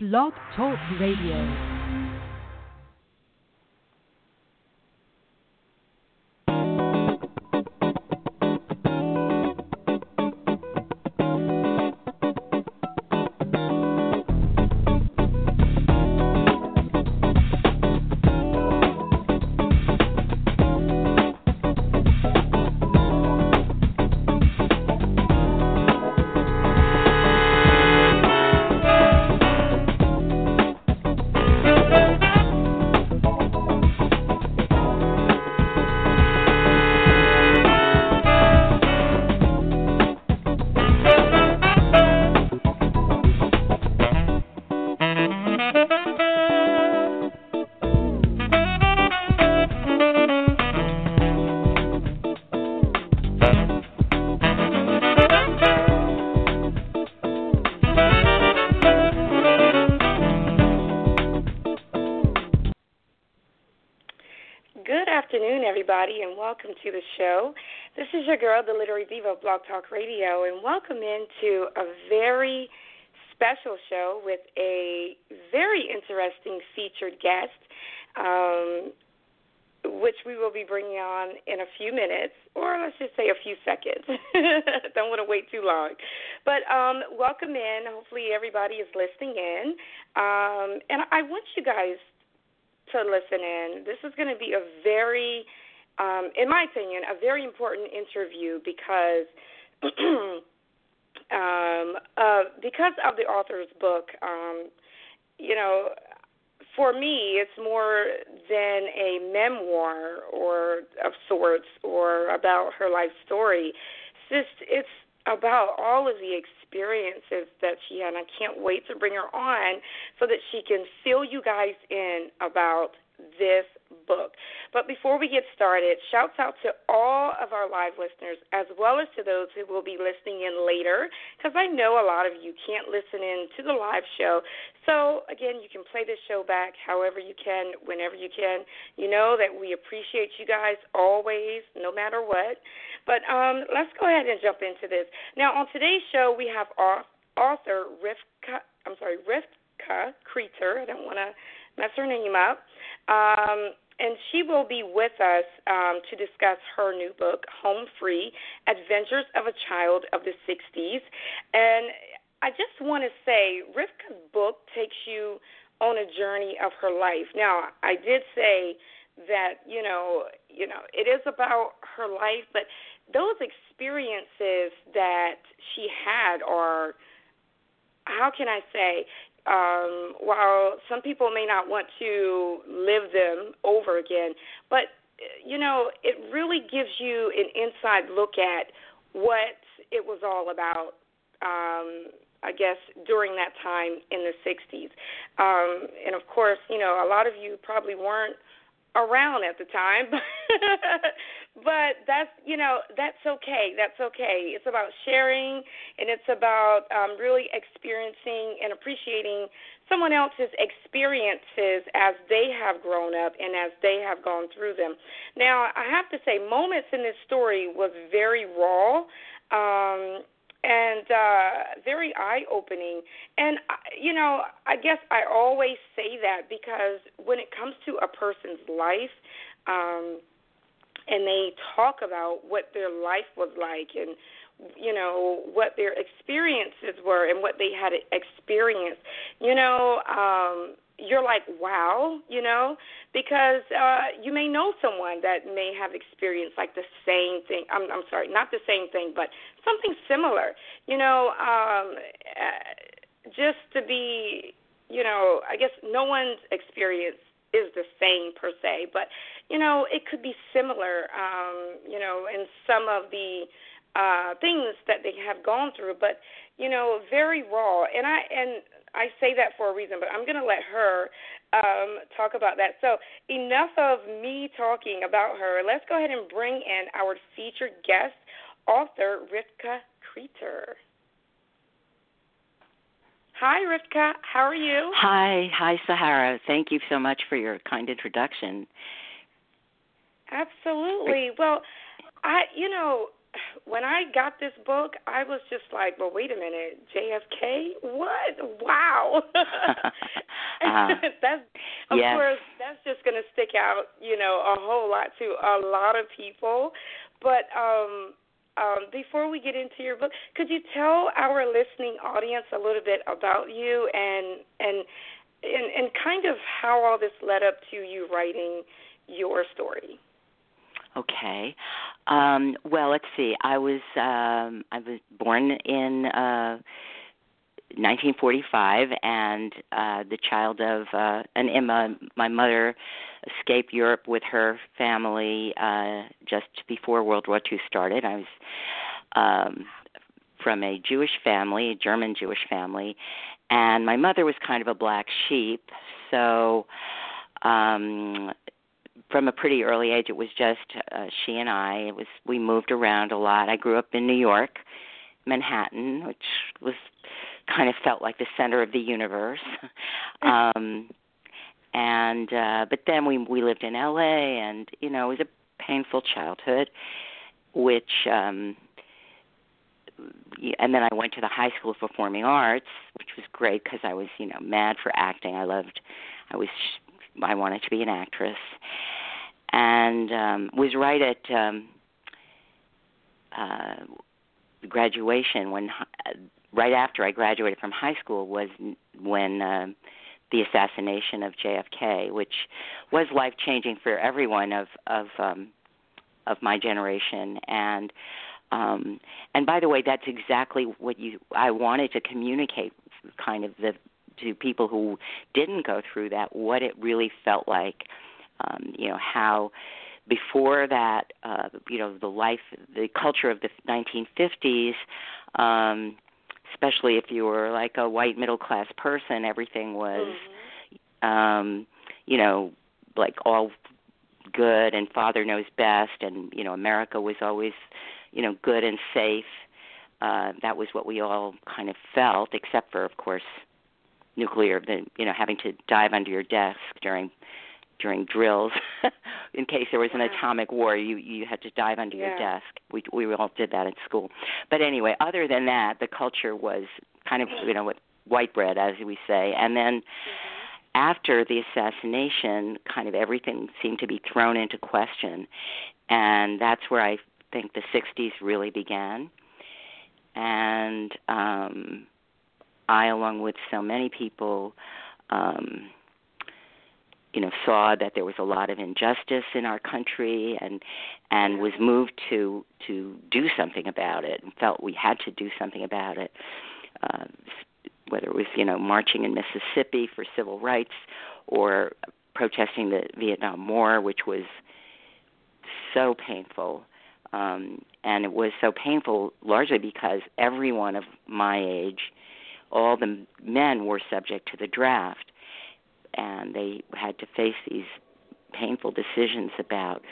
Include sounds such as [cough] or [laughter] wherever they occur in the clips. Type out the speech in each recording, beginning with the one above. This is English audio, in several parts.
Blog Talk Radio. Is your girl, the Literary Diva of Blog Talk Radio, and welcome into a very special show with a very interesting featured guest, um, which we will be bringing on in a few minutes, or let's just say a few seconds. [laughs] Don't want to wait too long. But um, welcome in. Hopefully, everybody is listening in. Um, and I want you guys to listen in. This is going to be a very um, in my opinion, a very important interview because [clears throat] um, uh, because of the author's book. Um, you know, for me, it's more than a memoir or of sorts or about her life story. It's just it's about all of the experiences that she had. And I can't wait to bring her on so that she can fill you guys in about this book. But before we get started, shouts out to all of our live listeners as well as to those who will be listening in later because I know a lot of you can't listen in to the live show. So, again, you can play this show back however you can, whenever you can. You know that we appreciate you guys always, no matter what. But um, let's go ahead and jump into this. Now, on today's show, we have author Rifka, I'm sorry, Rifka Kreiter. I don't want to mess her name up. Um, and she will be with us um, to discuss her new book, Home Free Adventures of a Child of the 60s. And I just want to say, Rifka's book takes you on a journey of her life. Now, I did say that, you know, you know, it is about her life, but those experiences that she had are how can I say, um, while some people may not want to live them over again, but you know, it really gives you an inside look at what it was all about. Um, I guess during that time in the 60s, um, and of course, you know, a lot of you probably weren't around at the time [laughs] but that's you know that's okay that's okay it's about sharing and it's about um really experiencing and appreciating someone else's experiences as they have grown up and as they have gone through them now i have to say moments in this story was very raw um and uh, very eye opening. And, uh, you know, I guess I always say that because when it comes to a person's life, um, and they talk about what their life was like and you know what their experiences were and what they had experienced. You know um you're like wow you know because uh you may know someone that may have experienced like the same thing i'm i'm sorry not the same thing but something similar. You know um uh, just to be you know i guess no one's experience is the same per se but you know it could be similar um you know in some of the uh things that they have gone through but you know very raw and i and I say that for a reason, but I'm going to let her um, talk about that. So, enough of me talking about her. Let's go ahead and bring in our featured guest, author Rifka Kreiter. Hi, Rifka. How are you? Hi, hi, Sahara. Thank you so much for your kind introduction. Absolutely. Well, I, you know, when I got this book, I was just like, well, wait a minute, JFK? What? Wow. [laughs] [laughs] uh, that's of yes. course that's just going to stick out, you know, a whole lot to a lot of people. But um um, before we get into your book, could you tell our listening audience a little bit about you and and and, and kind of how all this led up to you writing your story? Okay. Um, well, let's see. I was um, I was born in uh, 1945, and uh, the child of uh, an Emma. My mother escaped Europe with her family uh, just before World War II started. I was um, from a Jewish family, a German Jewish family, and my mother was kind of a black sheep. So um from a pretty early age it was just uh, she and I. It was we moved around a lot. I grew up in New York Manhattan which was kind of felt like the center of the universe. [laughs] Um and uh but then we we lived in LA and you know it was a painful childhood which um and then I went to the high school of performing arts which was great because I was you know mad for acting. I loved I was I wanted to be an actress, and um, was right at um, uh, graduation when right after I graduated from high school was when uh, the assassination of JFK, which was life changing for everyone of of um, of my generation and. Um, and by the way, that's exactly what you I wanted to communicate, kind of the to people who didn't go through that what it really felt like. Um, you know how before that, uh, you know the life, the culture of the 1950s. Um, especially if you were like a white middle class person, everything was, mm-hmm. um, you know, like all good and father knows best, and you know America was always, you know, good and safe. Uh, that was what we all kind of felt, except for, of course, nuclear the you know having to dive under your desk during during drills [laughs] in case there was an atomic war you you had to dive under yeah. your desk. We we all did that at school. But anyway other than that the culture was kind of you know white bread as we say. And then mm-hmm. after the assassination kind of everything seemed to be thrown into question. And that's where i think the 60s really began. And um I, along with so many people, um, you know, saw that there was a lot of injustice in our country, and and was moved to to do something about it, and felt we had to do something about it. Uh, whether it was you know marching in Mississippi for civil rights, or protesting the Vietnam War, which was so painful. Um, and it was so painful largely because everyone of my age all the men were subject to the draft, and they had to face these painful decisions about,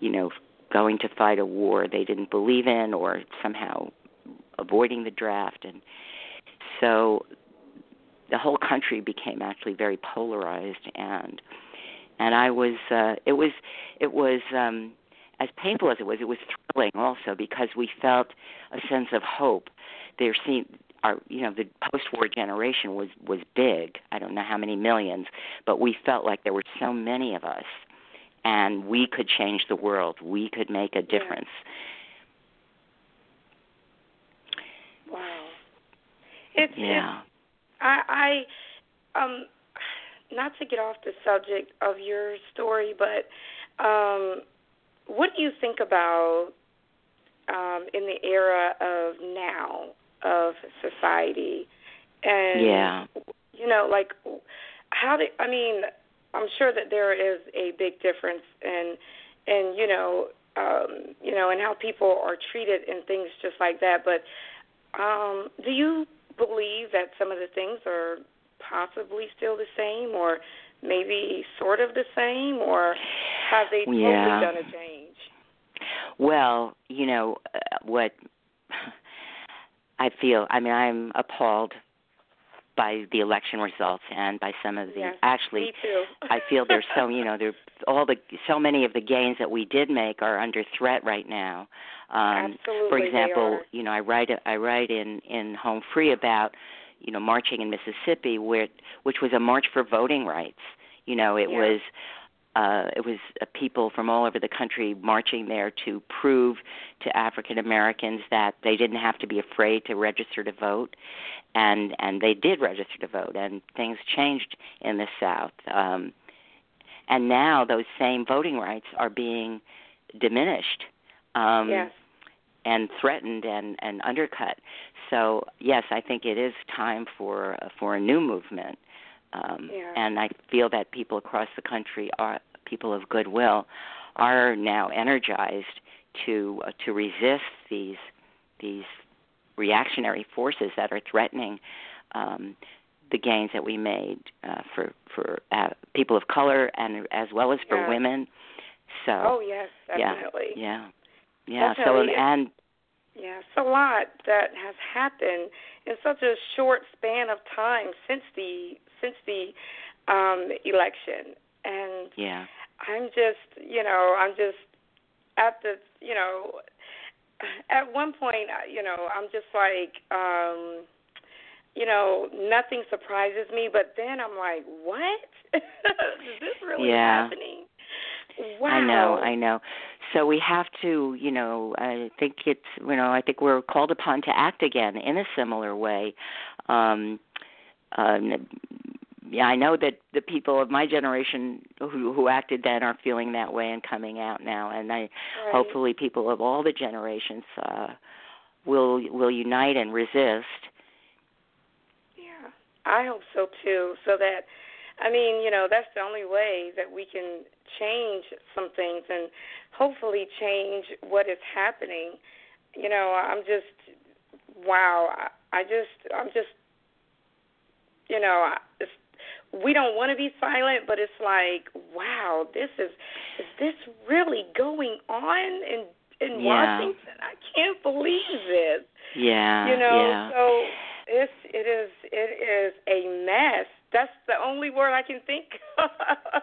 you know, going to fight a war they didn't believe in or somehow avoiding the draft. And so the whole country became actually very polarized and and I was uh it was it was um as painful as it was it was thrilling also because we felt a sense of hope. There seemed our you know the post-war generation was was big. I don't know how many millions, but we felt like there were so many of us, and we could change the world. We could make a difference. Yeah. Wow. It's yeah. It's, I I um not to get off the subject of your story, but um what do you think about um in the era of now of society. And yeah. you know like how do i mean i'm sure that there is a big difference in in you know um you know and how people are treated and things just like that. But um do you believe that some of the things are possibly still the same or maybe sort of the same or have they totally yeah. done a change? Well you know uh, what I feel. I mean, I'm appalled by the election results and by some of the yes, actually me too. I feel there's so [laughs] you know there all the so many of the gains that we did make are under threat right now. Um, Absolutely, for example, you know I write I write in in Home Free about you know marching in Mississippi where which was a march for voting rights. You know it yeah. was uh, it was uh, people from all over the country marching there to prove to African Americans that they didn't have to be afraid to register to vote, and and they did register to vote, and things changed in the South. Um, and now those same voting rights are being diminished. Um, yes. And threatened and, and undercut. So yes, I think it is time for for a new movement. Um, yeah. And I feel that people across the country are people of goodwill are now energized to uh, to resist these these reactionary forces that are threatening um, the gains that we made uh, for for uh, people of color and as well as for yeah. women. So oh yes, definitely. Yeah, yeah, yeah. So and yeah, it's a lot that has happened in such a short span of time since the since the um election and yeah i'm just you know i'm just at the you know at one point you know i'm just like um you know nothing surprises me but then i'm like what [laughs] is this really yeah. happening wow I know, I know. So we have to, you know, I think it's, you know, I think we're called upon to act again in a similar way. Um, um, yeah, I know that the people of my generation who who acted then are feeling that way and coming out now, and I right. hopefully people of all the generations uh, will will unite and resist. Yeah, I hope so too. So that, I mean, you know, that's the only way that we can change some things and hopefully change what is happening. You know, I'm just, wow. I, I just, I'm just, you know, it's we don't want to be silent, but it's like, wow, this is is this really going on in in yeah. Washington? I can't believe this. Yeah. You know, yeah. so it's it is it is a mess. That's the only word I can think of. [laughs]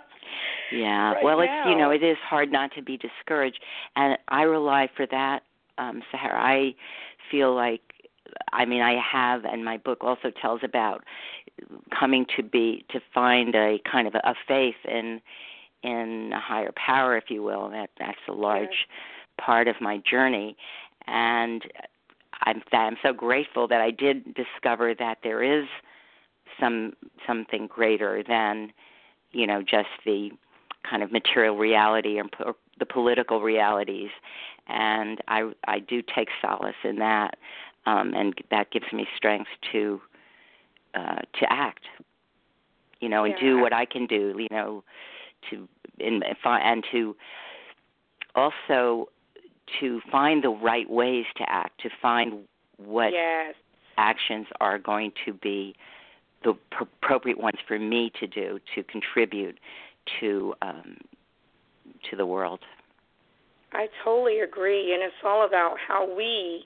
Yeah. [laughs] right well, now. it's you know, it is hard not to be discouraged and I rely for that um Sahara. I feel like I mean, I have, and my book also tells about coming to be to find a kind of a, a faith in in a higher power, if you will. That that's a large yes. part of my journey, and I'm I'm so grateful that I did discover that there is some something greater than you know just the kind of material reality or the political realities and I I do take solace in that um, and that gives me strength to uh, to act, you know, and yeah. do what I can do, you know, to in, and to also to find the right ways to act, to find what yes. actions are going to be the pr- appropriate ones for me to do to contribute to um, to the world. I totally agree, and it's all about how we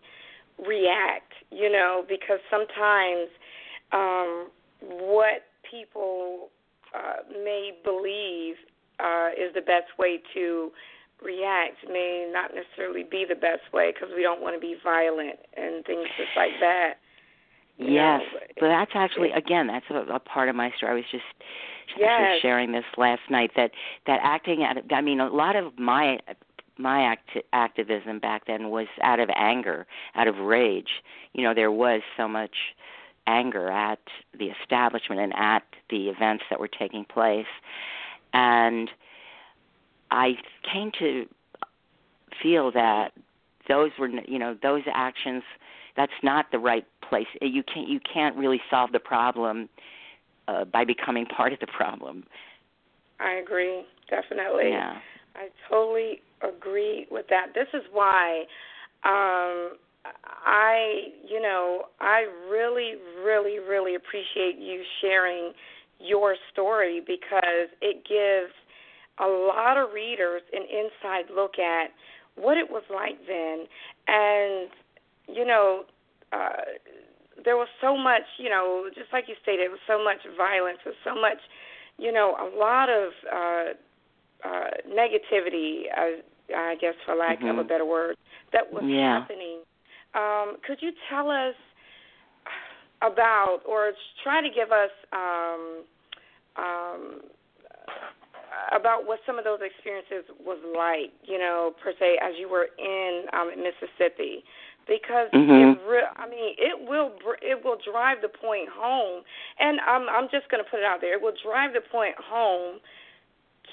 react, you know, because sometimes um, what people uh, may believe uh, is the best way to react may not necessarily be the best way because we don't want to be violent and things just like that. Yes, know, but that's actually again that's a, a part of my story. I was just yes. sharing this last night that that acting at I mean a lot of my my act- activism back then was out of anger, out of rage. You know, there was so much anger at the establishment and at the events that were taking place. And I came to feel that those were, you know, those actions. That's not the right place. You can't you can't really solve the problem uh, by becoming part of the problem. I agree, definitely. Yeah. I totally agree with that. This is why um I, you know, I really really really appreciate you sharing your story because it gives a lot of readers an inside look at what it was like then and you know uh there was so much, you know, just like you stated, it was so much violence, there was so much, you know, a lot of uh, uh, negativity, uh, I guess, for lack mm-hmm. of a better word, that was yeah. happening. Um, could you tell us about, or try to give us um, um, about what some of those experiences was like, you know, per se, as you were in um, Mississippi? because mm-hmm. it re- I mean it will it will drive the point home, and I'm I'm just going to put it out there. It will drive the point home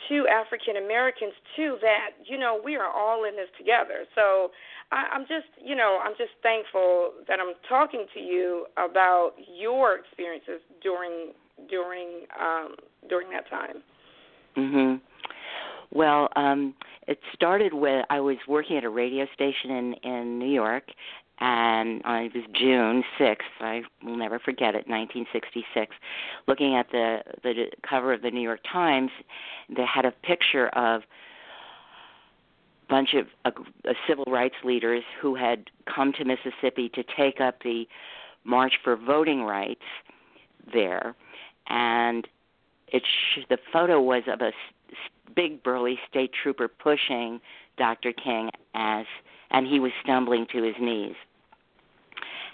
to African Americans too that you know we are all in this together. So I, I'm just you know I'm just thankful that I'm talking to you about your experiences during during um, during that time. Mhm. Well, um, it started with I was working at a radio station in in New York, and uh, it was June sixth. I will never forget it, 1966. Looking at the the cover of the New York Times, they had a picture of a bunch of uh, uh, civil rights leaders who had come to Mississippi to take up the March for Voting Rights there, and it sh- the photo was of a big burly state trooper pushing Dr. King as and he was stumbling to his knees.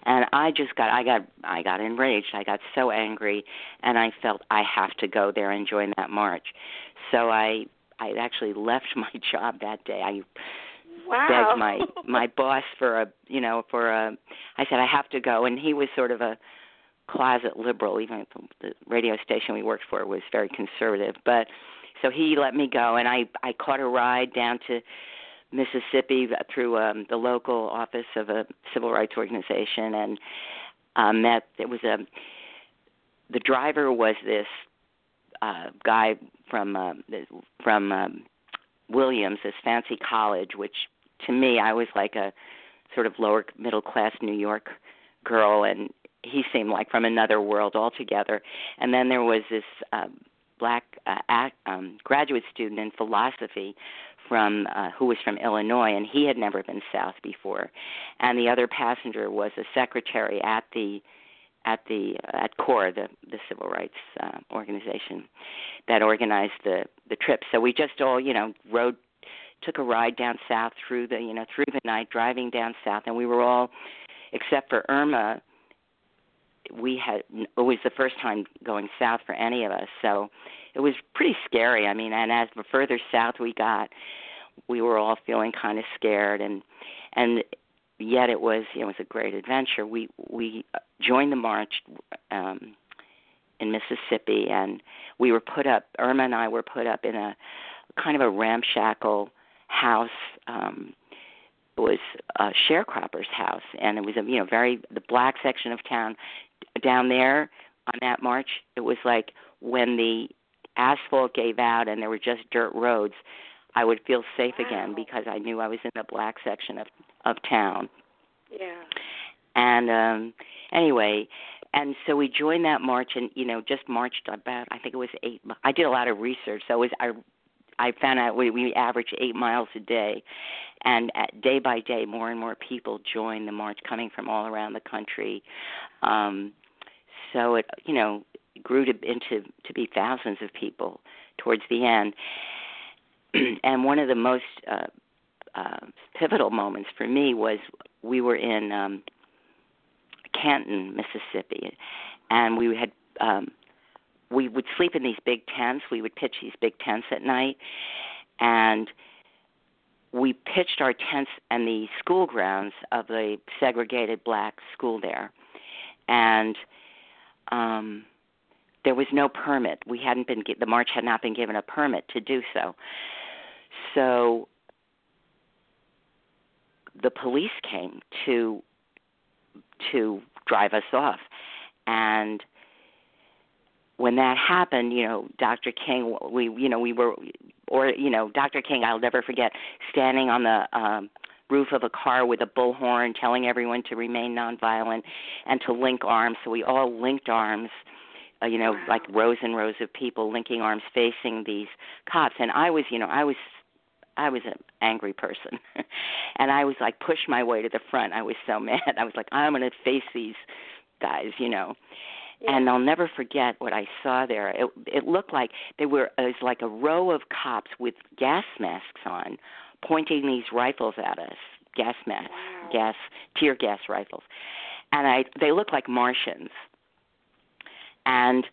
And I just got I got I got enraged. I got so angry and I felt I have to go there and join that march. So I I actually left [laughs] my job that day. I wow. begged my my [laughs] boss for a you know for a I said I have to go and he was sort of a closet liberal even the radio station we worked for was very conservative but so he let me go, and I I caught a ride down to Mississippi through um, the local office of a civil rights organization, and uh, met. It was a the driver was this uh, guy from uh, from um, Williams, this fancy college, which to me I was like a sort of lower middle class New York girl, and he seemed like from another world altogether. And then there was this um, black uh, act, um, graduate student in philosophy from uh, who was from Illinois, and he had never been south before. And the other passenger was a secretary at the at the at CORE, the the civil rights uh, organization that organized the the trip. So we just all you know rode took a ride down south through the you know through the night driving down south, and we were all except for Irma we had it was the first time going south for any of us so it was pretty scary. I mean and as the further south we got we were all feeling kind of scared. And and yet it was it was a great adventure. We we joined the march um in mississippi and we were put up irma and i were put up in a kind of a ramshackle house um was a sharecropper's house. And it was a you know very the black section of town down there on that march, it was like when the asphalt gave out and there were just dirt roads, I would feel safe wow. again because I knew I was in the black section of of town. Yeah. And um anyway, and so we joined that march and you know just marched about I think it was 8 I did a lot of research. So it was I I found out we we averaged 8 miles a day and at, day by day more and more people joined the march coming from all around the country um so it you know grew to into to be thousands of people towards the end [clears throat] and one of the most uh, uh, pivotal moments for me was we were in um, Canton, Mississippi, and we had um, we would sleep in these big tents. We would pitch these big tents at night, and we pitched our tents in the school grounds of the segregated black school there, and um, there was no permit. We hadn't been the march had not been given a permit to do so. So the police came to to drive us off, and when that happened, you know, Dr. King, we you know we were, or you know, Dr. King, I'll never forget standing on the um, roof of a car with a bullhorn telling everyone to remain nonviolent and to link arms. So we all linked arms, uh, Uh, you know, like rows and rows of people linking arms facing these cops. And I was, you know, I was I was an angry person. [laughs] and I was like pushed my way to the front. I was so [laughs] mad. I was like I'm going to face these guys, you know. Yeah. And I'll never forget what I saw there. It it looked like they were it was like a row of cops with gas masks on, pointing these rifles at us, gas masks, Wow. gas tear gas rifles, and I they looked like Martians. And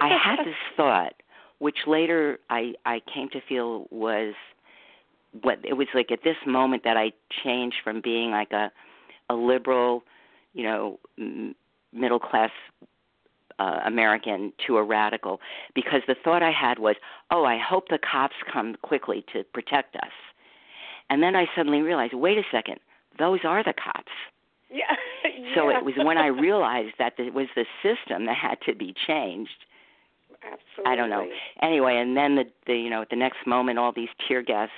I had this thought, which later I I came to feel was what it was like at this moment that I changed from being like a a liberal, you know, m- middle class uh, American to a radical because the thought I had was, oh, I hope the cops come quickly to protect us. And then I suddenly realized, wait a second, those are the cops. yeah. So it was when I realized that it was the system that had to be changed. Absolutely. I don't know. Anyway, and then the, the you know at the next moment, all these tear gas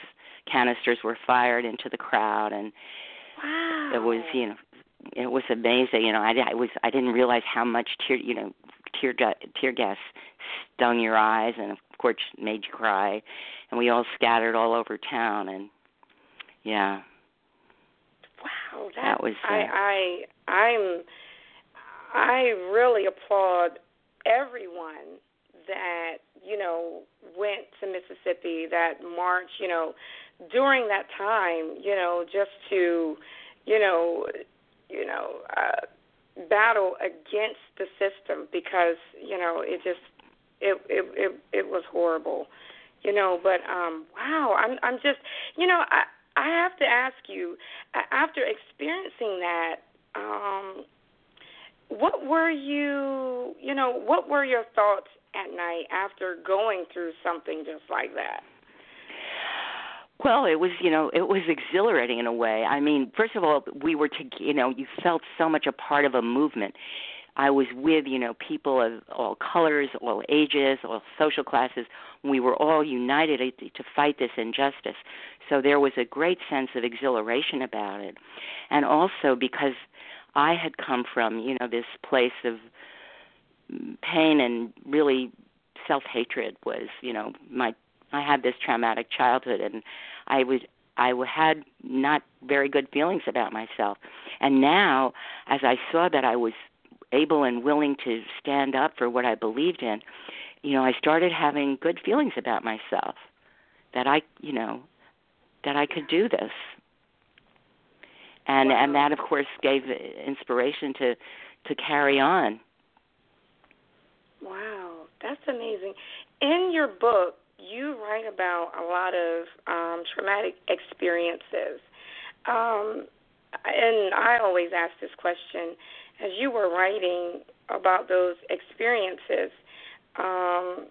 canisters were fired into the crowd, and Wow. it was you know it was amazing. You know, I, I was I didn't realize how much tear you know tear tear gas stung your eyes, and of course made you cry, and we all scattered all over town, and yeah, Wow, that, That was, uh, I I I'm I really applaud everyone that you know went to Mississippi that march. You know, during that time, you know, just to you know you know uh, battle against the system because you know it just it it it, it was horrible. You know, but um wow, I'm I'm just you know I I have to ask you, after experiencing that, um, what were you, you know, what were your thoughts at night after going through something just like that? Well, it was, you know, it was exhilarating in a way. I mean, first of all, we were to, you know, you felt so much a part of a movement. I was with, you know, people of all colors, all ages, all social classes. We were all united to fight this injustice. So there was a great sense of exhilaration about it. And also because I had come from, you know, this place of pain and really self-hatred was, you know, my I had this traumatic childhood and I was I had not very good feelings about myself. And now as I saw that I was able and willing to stand up for what I believed in, you know, I started having good feelings about myself. That I, you know, that I could do this. And Wow. and that of course gave inspiration to to carry on. Wow, that's amazing. In your book, you write about a lot of um, traumatic experiences. Um, and I always ask this question as you were writing about those experiences, um,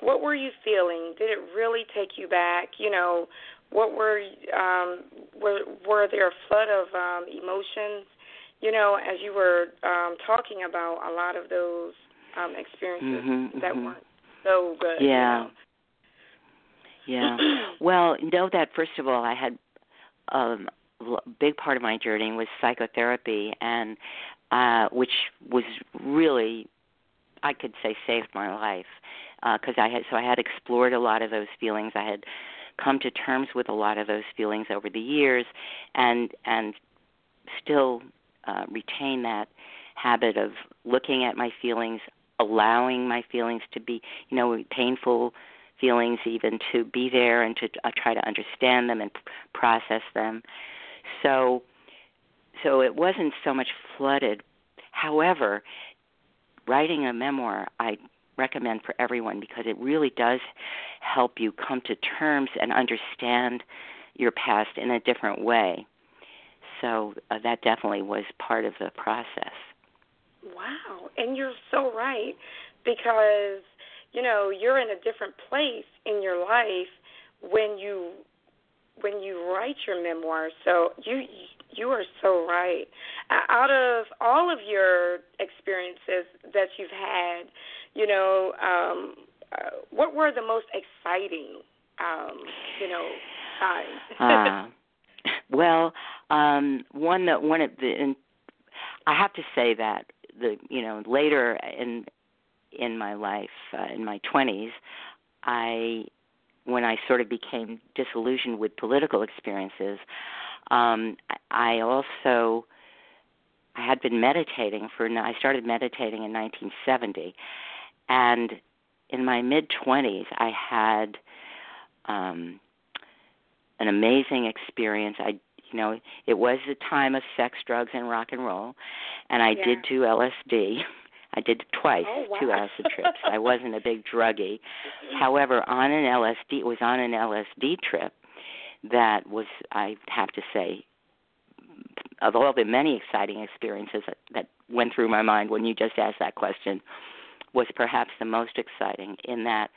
what were you feeling? Did it really take you back? You know, what were um, were were there a flood of um, emotions? You know, as you were um, talking about a lot of those um, experiences Mhm, that mhm. weren't so good. you Yeah. know? Yeah. [clears throat] well, know that first of all, I had um, big part of my journey was psychotherapy, and uh, which was really, I could say, saved my life because I had so I had explored a lot of those feelings. I had come to terms with a lot of those feelings over the years, and and still uh, retain that habit of looking at my feelings, allowing my feelings to be, you know, painful feelings even to be there and to uh, try to understand them and process them. So so it wasn't so much flooded. However, writing a memoir I recommend for everyone because it really does help you come to terms and understand your past in a different way. So uh, that definitely was part of the process. Wow, and you're so right because you know you're in a different place in your life when you when you write your memoir. So you you are so right. Out of all of your experiences that you've had, you know, um, uh, what were the most exciting, um, you know, times? uh, [laughs] well, um, one that one of the, and I have to say that the you know later in in my life uh, in my twenties, I when I sort of became disillusioned with political experiences, um, I also I had been meditating for I started meditating in 1970 and in my mid 20s I had um an amazing experience. I you know, it was a time of sex, drugs and rock and roll and I Yeah. did do LSD. [laughs] I did it twice, Oh, wow. two acid trips. I wasn't a big [laughs] druggie. However, on an LSD, it was on an LSD trip that was, I have to say, of all the many exciting experiences that, that went through my mind when you just asked that question, was perhaps the most exciting in that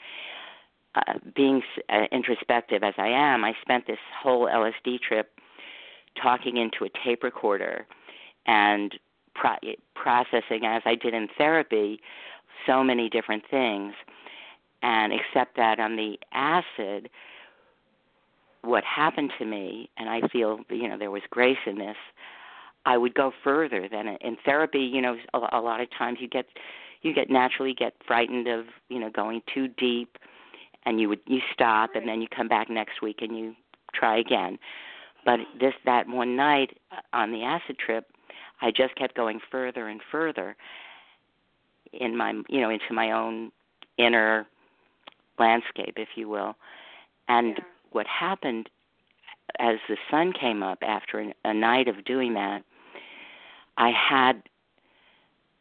uh, being uh, introspective as I am, I spent this whole LSD trip talking into a tape recorder and pro- processing, as I did in therapy, so many different things. And except that on the acid, what happened to me, and I feel you know there was grace in this. I would go further than in therapy. You know, a, a lot of times you get you get naturally get frightened of you know going too deep, and you would you stop and then you come back next week and you try again. But this that one night uh, on the acid trip, I just kept going further and further in my you know into my own inner landscape, if you will. And Yeah. what happened as the sun came up after an, a night of doing that, I had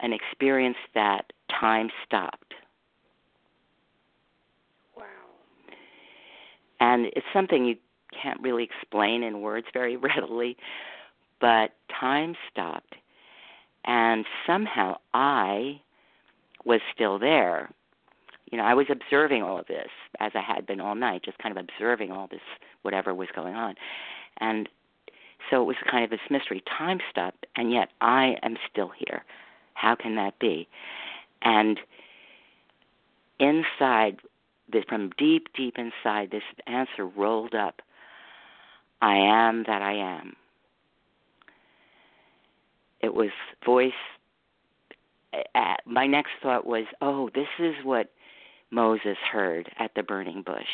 an experience that time stopped. Wow. And it's something you can't really explain in words very [laughs] readily, but time stopped. And somehow I was still there. You know, I was observing all of this as I had been all night, just kind of observing all this, whatever was going on. And so it was kind of this mystery. Time stopped, and yet I am still here. How can that be? And inside, this, from deep, deep inside, this answer rolled up I am that I am. It was voice. Uh, my next thought was, oh, this is what Moses heard at the burning bush.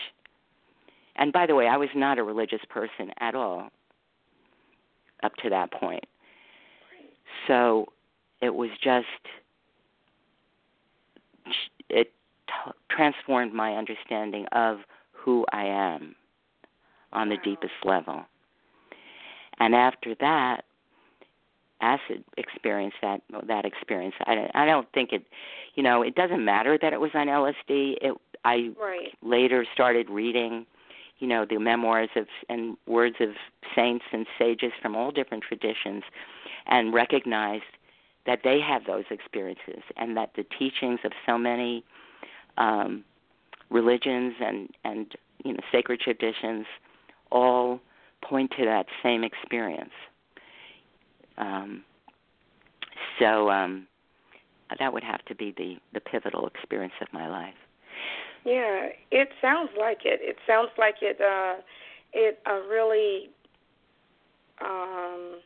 And by the way, I was not a religious person at all up to that point. So it was just, it t- transformed my understanding of who I am on the Wow. deepest level. And after that, acid experience that that experience. I don't, I don't think it, you know, it doesn't matter that it was on LSD. It I Right. later started reading, you know, the memoirs of and words of saints and sages from all different traditions, and recognized that they had those experiences and that the teachings of so many um, religions and and you know sacred traditions all point to that same experience. Um, so um, that would have to be the the pivotal experience of my life. Yeah, it sounds like it. It sounds like it. Uh, it uh, really. Um,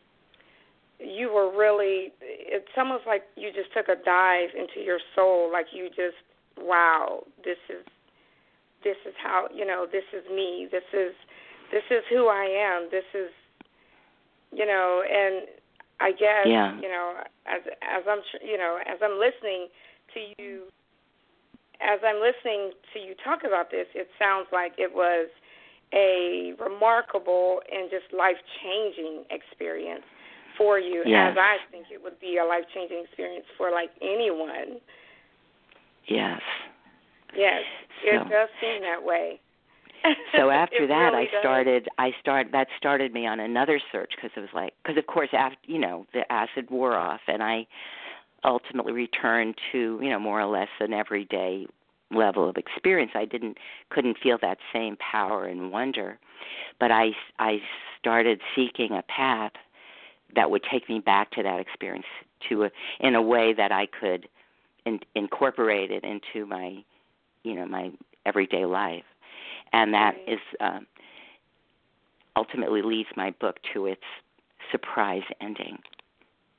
you were really. It's almost like you just took a dive into your soul. Like you just, wow, this is, this is how you know. This is me. This is, this is who I am. This is, you know, and I guess Yeah. you know, as as I'm, you know, as I'm listening to you as I'm listening to you talk about this, it sounds like it was a remarkable and just life changing experience for you, Yes. as I think it would be a life changing experience for like anyone. Yes. Yes, it So- does seem that way. So [laughs] after that really i does. started i start that started me on another search because it was like because of course after you know the acid wore off and i ultimately returned to you know more or less an everyday level of experience i didn't couldn't feel that same power and wonder but i i started seeking a path that would take me back to that experience to a, in a way that i could in, incorporate it into my you know my everyday life and that is um, ultimately leads my book to its surprise ending.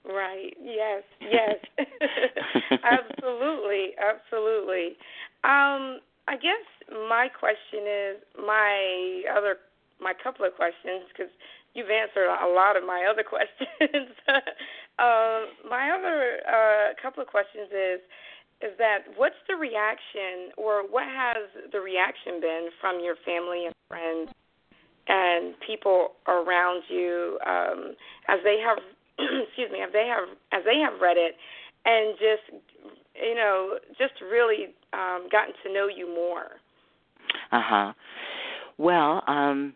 Right. Yes. Yes. [laughs] [laughs] absolutely. Absolutely. Um, I guess my question is my other my couple of questions because you've answered a lot of my other [laughs] questions. um, my other uh, couple of questions is is that what's the reaction or what has the reaction been from your family and friends and people around you um, as they have [clears throat] excuse me as they have as they have read it and just you know just really um, gotten to know you more. Uh huh. Well, um,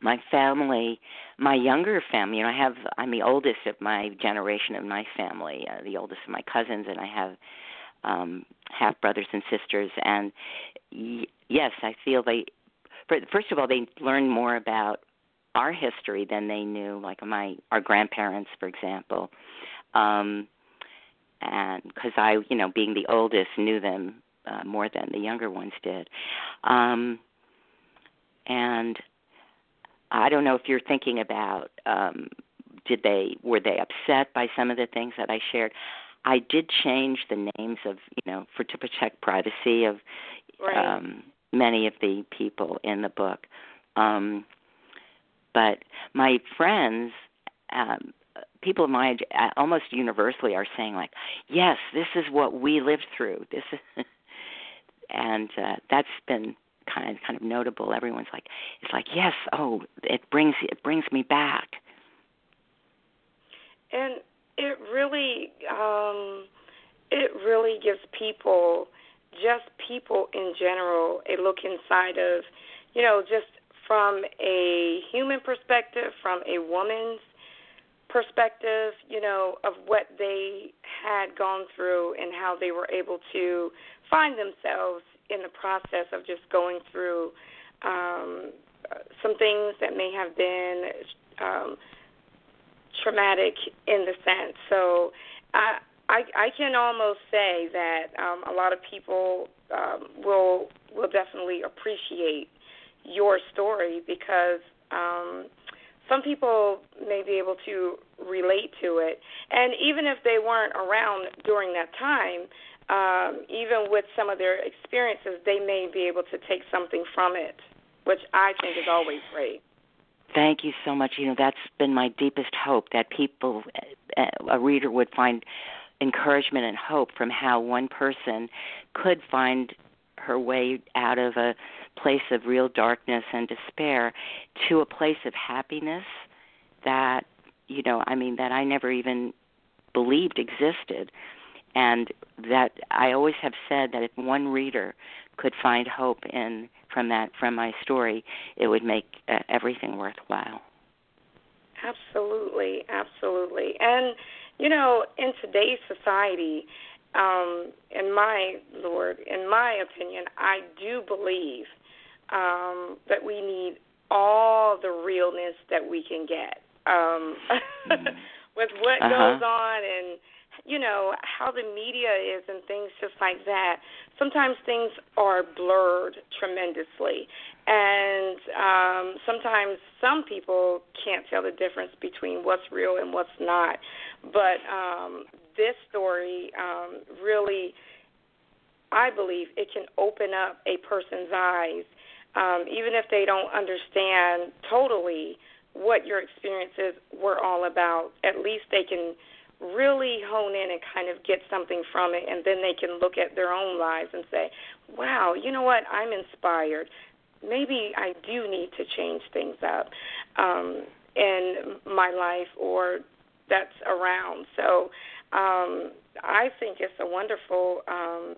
my family, my younger family, you know, I have I'm the oldest of my generation of my family, uh, the oldest of my cousins, and I have um half brothers and sisters and y- yes, I feel they first of all they learn more about our history than they knew like my our grandparents for example um and because I, you know, being the oldest, knew them uh, more than the younger ones did. Um, and I don't know if you're thinking about um, did they were they upset by some of the things that I shared. I did change the names of you know for to protect privacy of right. um, many of the people in the book. Um, but my friends um, people of my age uh, almost universally are saying like, "Yes, this is what we lived through." This is, [laughs] and uh, that's been kind of kind of notable. Everyone's like, it's like, "Yes, oh, it brings it brings me back." And it really um it really gives people just people in general a look inside of, you know, just from a human perspective, from a woman's perspective, you know, of what they had gone through and how they were able to find themselves in the process of just going through um, some things that may have been um, traumatic in the sense. So I, I, I can almost say that um, a lot of people um, will will definitely appreciate your story because um, some people may be able to relate to it. And even if they weren't around during that time, um, even with some of their experiences, they may be able to take something from it, which I think is always great. Thank you so much. You know, that's been my deepest hope that people, uh, a reader would find encouragement and hope from how one person could find her way out of a place of real darkness and despair to a place of happiness that you know i mean that i never even believed existed and that i always have said that if one reader could find hope in from that from my story it would make uh, everything worthwhile. Absolutely absolutely. And you know in today's society um, in my Lord, in my opinion, I do believe um, that we need all the realness that we can get um, [laughs] with what uh-huh. goes on and you know how the media is and things just like that. Sometimes things are blurred tremendously, and um, sometimes some people can't tell the difference between what's real and what's not. But um, this story um, really, I believe, it can open up a person's eyes, um, even if they don't understand totally what your experiences were all about. At least they can really hone in and kind of get something from it, and then they can look at their own lives and say, wow, you know what? I'm inspired. Maybe I do need to change things up um, in my life or that's around. So um, I think it's a wonderful. Um,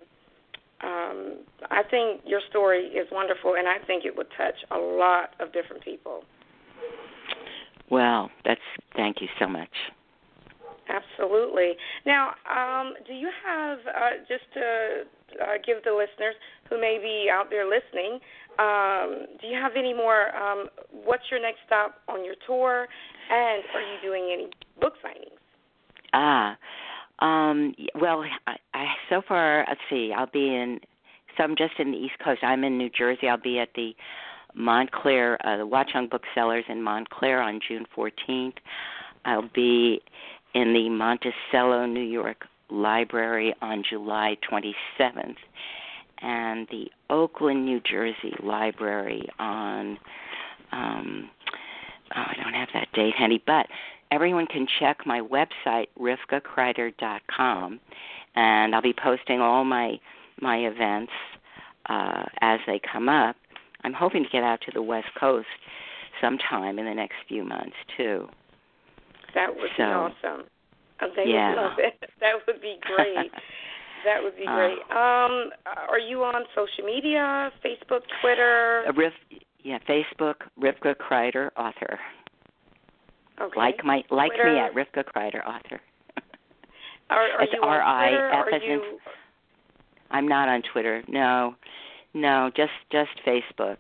um, I think your story is wonderful, and I think it would touch a lot of different people. Well, that's thank you so much. Absolutely. Now, um, do you have uh, just to uh, give the listeners who may be out there listening? Um, do you have any more? Um, what's your next stop on your tour, and are you doing any book signings? Ah, um, well, I, I so far let's see. I'll be in. So I'm just in the East Coast. I'm in New Jersey. I'll be at the Montclair, uh, the Watchung Booksellers in Montclair on June 14th. I'll be in the Monticello, New York Library on July 27th, and the Oakland, New Jersey Library on um, oh, I don't have that date handy, but everyone can check my website, rifkakreiter.com, and I'll be posting all my my events uh, as they come up. I'm hoping to get out to the West Coast sometime in the next few months too. That would so, be awesome. They yeah. would [laughs] love it. That would be great. that would be [laughs] Uh, great. Um, are you on social media? Facebook, Twitter? Uh, yeah, Facebook, Rifka Kreiter, author. Okay. Like my like Twitter. me at Rifka Kreiter, author. [laughs] Are, are It's you on R.I. Twitter? F Are as in- you? I'm not on Twitter. No, no, just just Facebook.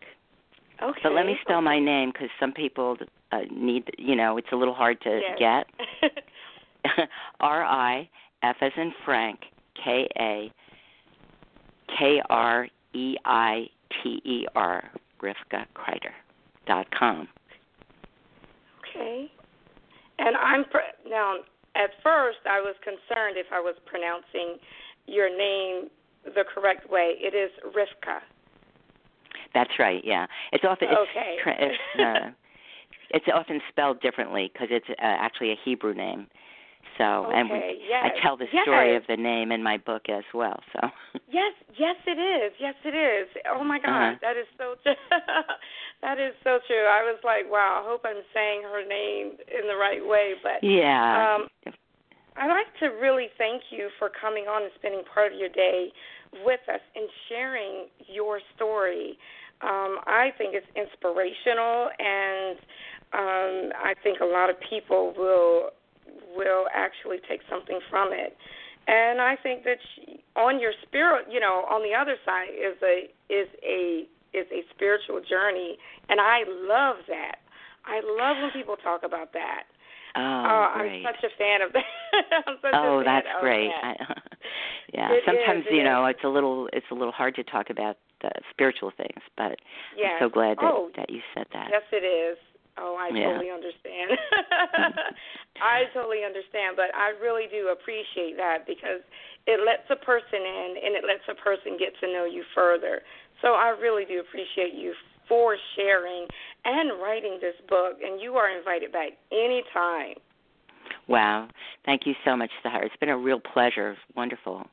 Okay. But let me spell my name because some people uh, need. You know, it's a little hard to Yes. get. [laughs] [laughs] R I F as in Frank K A K R E I T E R Rifka Kreiter dot com. okay. And I'm pr- now. At first, I was concerned if I was pronouncing your name the correct way. It is Rifka. That's right. Yeah, it's often it's, Okay. it's, uh, [laughs] it's often spelled differently because it's uh, actually a Hebrew name. So, and we, yes, I tell the story yes. of the name in my book as well. So, [laughs] Yes, yes, it is. Yes, it is. Oh my God, Uh-huh. that is so true. [laughs] that is so true. I was like, wow. I hope I'm saying her name in the right way. But yeah, um, I'd like to really thank you for coming on and spending part of your day with us and sharing your story. Um, I think it's inspirational, and um, I think a lot of people will will actually take something from it. And I think that she, on your spirit, you know, on the other side is a is a is a spiritual journey, and I love that. I love when people talk about that. Oh, Uh, great. I'm such a fan of that. [laughs] I'm such oh, a fan that's of great. that. I, [laughs] yeah, It sometimes is, you know it's a little it's a little hard to talk about the spiritual things, but Yes. I'm so glad that oh, that you said that. Yes, it is. Oh, I Yeah. totally understand. [laughs] I totally understand, but I really do appreciate that because it lets a person in and it lets a person get to know you further. So I really do appreciate you for sharing and writing this book, and you are invited back anytime. Wow, thank you so much, Sahar. It's been a real pleasure. Wonderful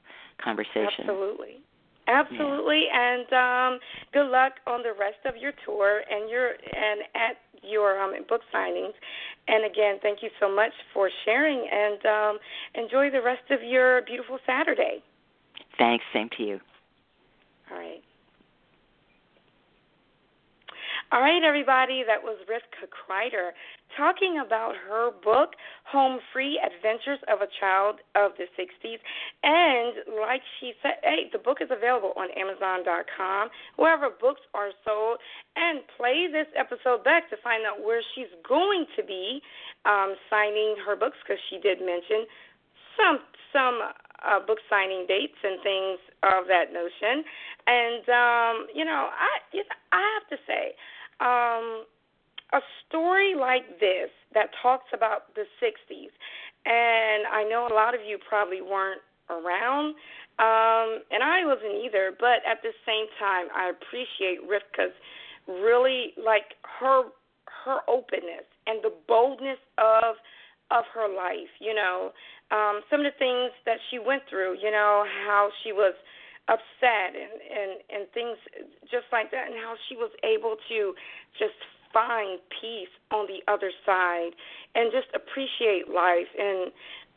conversation. Absolutely. Absolutely, and um, good luck on the rest of your tour and your and at your um, book signings. And again, thank you so much for sharing, and um, enjoy the rest of your beautiful Saturday. Thanks. Same to you. All right. All right, everybody. That was Rifka Kreiter talking about her book, Home Free Adventures of a Child of the 60s. And like she said, hey, the book is available on Amazon.com, wherever books are sold. And play this episode back to find out where she's going to be um, signing her books, because she did mention some some uh, book signing dates and things of that notion. And um, you know, I I have to say, um, a story like this that talks about the '60s, and I know a lot of you probably weren't around, um, and I wasn't either. But at the same time, I appreciate Rifka's really like her her openness and the boldness of of her life. You know, um, some of the things that she went through. You know, how she was upset and and and things just like that, and how she was able to just find peace on the other side and just appreciate life. And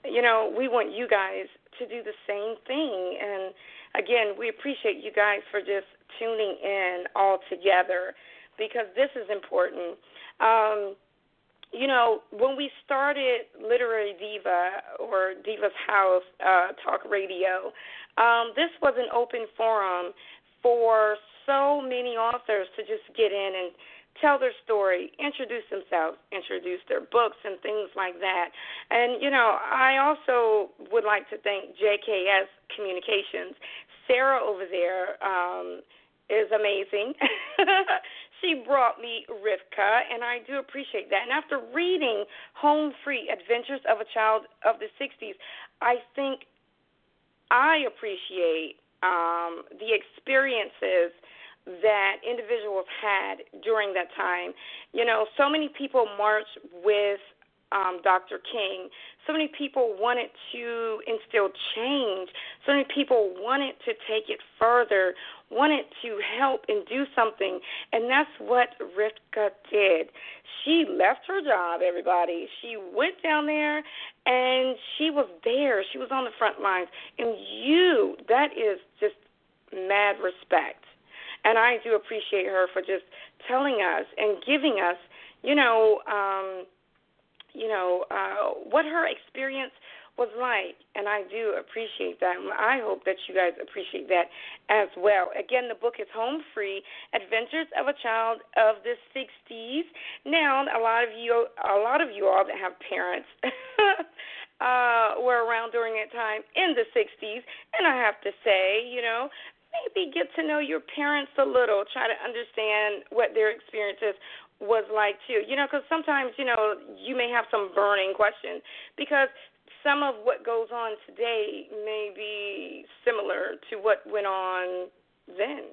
you know, we want you guys to do the same thing. And again, we appreciate you guys for just tuning in all together because this is important. Um, you know, when we started Literary Diva or Diva's House uh, Talk Radio, um, this was an open forum for so many authors to just get in and tell their story, introduce themselves, introduce their books, and things like that. And, you know, I also would like to thank JKS Communications. Sarah over there um, is amazing. [laughs] she brought me Rifka, and I do appreciate that. And after reading Home Free Adventures of a Child of the 60s, I think I appreciate um, the experiences that individuals had during that time. You know, so many people marched with um, Dr. King. So many people wanted to instill change. So many people wanted to take it further, wanted to help and do something. And that's what Rifka did. She left her job, everybody. She went down there and she was there. She was on the front lines. And you, that is just mad respect. And I do appreciate her for just telling us and giving us, you know, um, you know, uh, what her experience was like, and I do appreciate that. I hope that you guys appreciate that as well. Again, the book is Home Free: Adventures of a Child of the '60s. Now, a lot of you, a lot of you all that have parents. [laughs] uh, were around during that time in the 60s, and I have to say, you know, maybe get to know your parents a little, try to understand what their experiences was like too. You know, because sometimes you know you may have some burning questions because some of what goes on today may be similar to what went on then.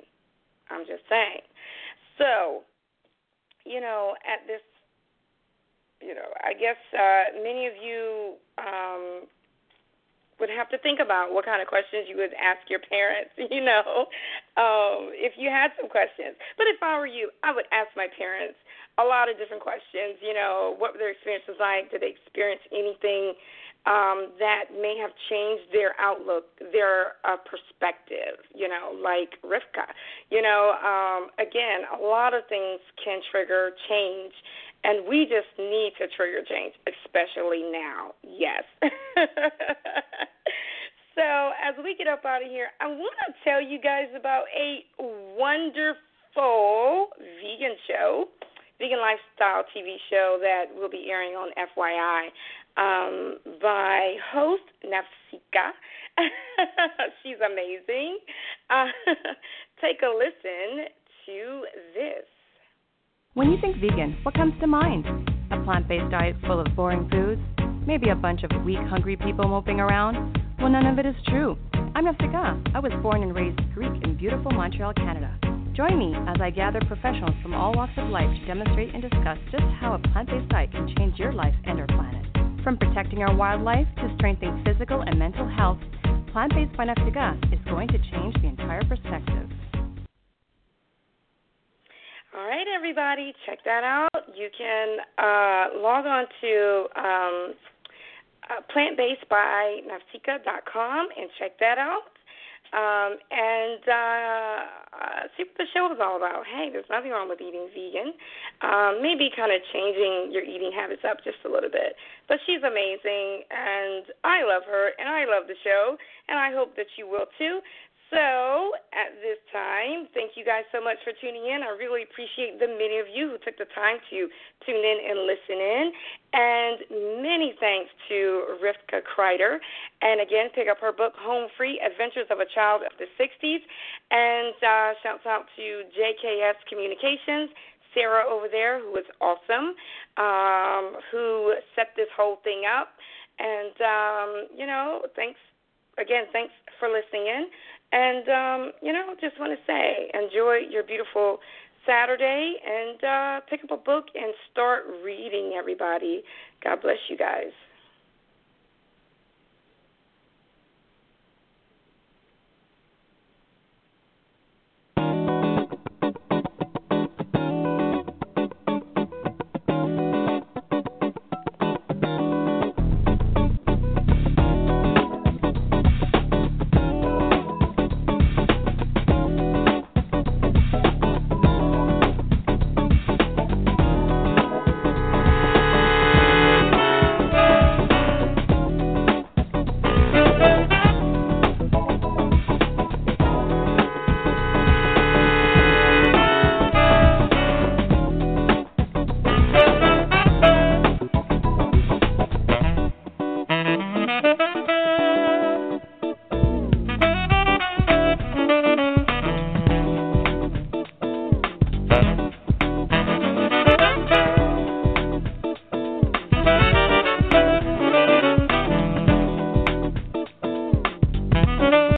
I'm just saying. So, you know, at this, you know, I guess uh, many of you um, would have to think about what kind of questions you would ask your parents, [laughs] you know, um, if you had some questions. But if I were you, I would ask my parents a lot of different questions. You know, what were their experiences like? Did they experience anything um, that may have changed their outlook, their uh, perspective? You know, like Rifka. You know, um, again, a lot of things can trigger change, and we just need to trigger change, especially now. Yes. [laughs] So, as we get up out of here, I want to tell you guys about a wonderful vegan show vegan lifestyle TV show that will be airing on FYI um, by host Nafsika. [laughs] She's amazing. Uh, [laughs] take a listen to this. When you think vegan, what comes to mind? A plant based diet full of boring foods? Maybe a bunch of weak, hungry people moping around? Well, none of it is true. I'm Nafsika. I was born and raised Greek in beautiful Montreal, Canada. Join me as I gather professionals from all walks of life to demonstrate and discuss just how a plant based diet can change your life and our planet. From protecting our wildlife to strengthening physical and mental health, Plant Based by Nafsika is going to change the entire perspective. All right, everybody, check that out. You can uh, log on to um, uh, plantbasedbynafsika.com and check that out um, and uh, uh, see what the show is all about. Hey, there's nothing wrong with eating vegan. Um, maybe kind of changing your eating habits up just a little bit. But she's amazing, and I love her, and I love the show, and I hope that you will too. So, at this time, thank you guys so much for tuning in. I really appreciate the many of you who took the time to tune in and listen in. And many thanks to Rifka Kreiter. And again, pick up her book, Home Free Adventures of a Child of the 60s. And uh, shouts out to JKS Communications. Sarah over there, who was awesome, um, who set this whole thing up. And, um, you know, thanks again, thanks for listening in. And um, you know, just want to say, enjoy your beautiful Saturday and uh, pick up a book and start reading. Everybody, God bless you guys.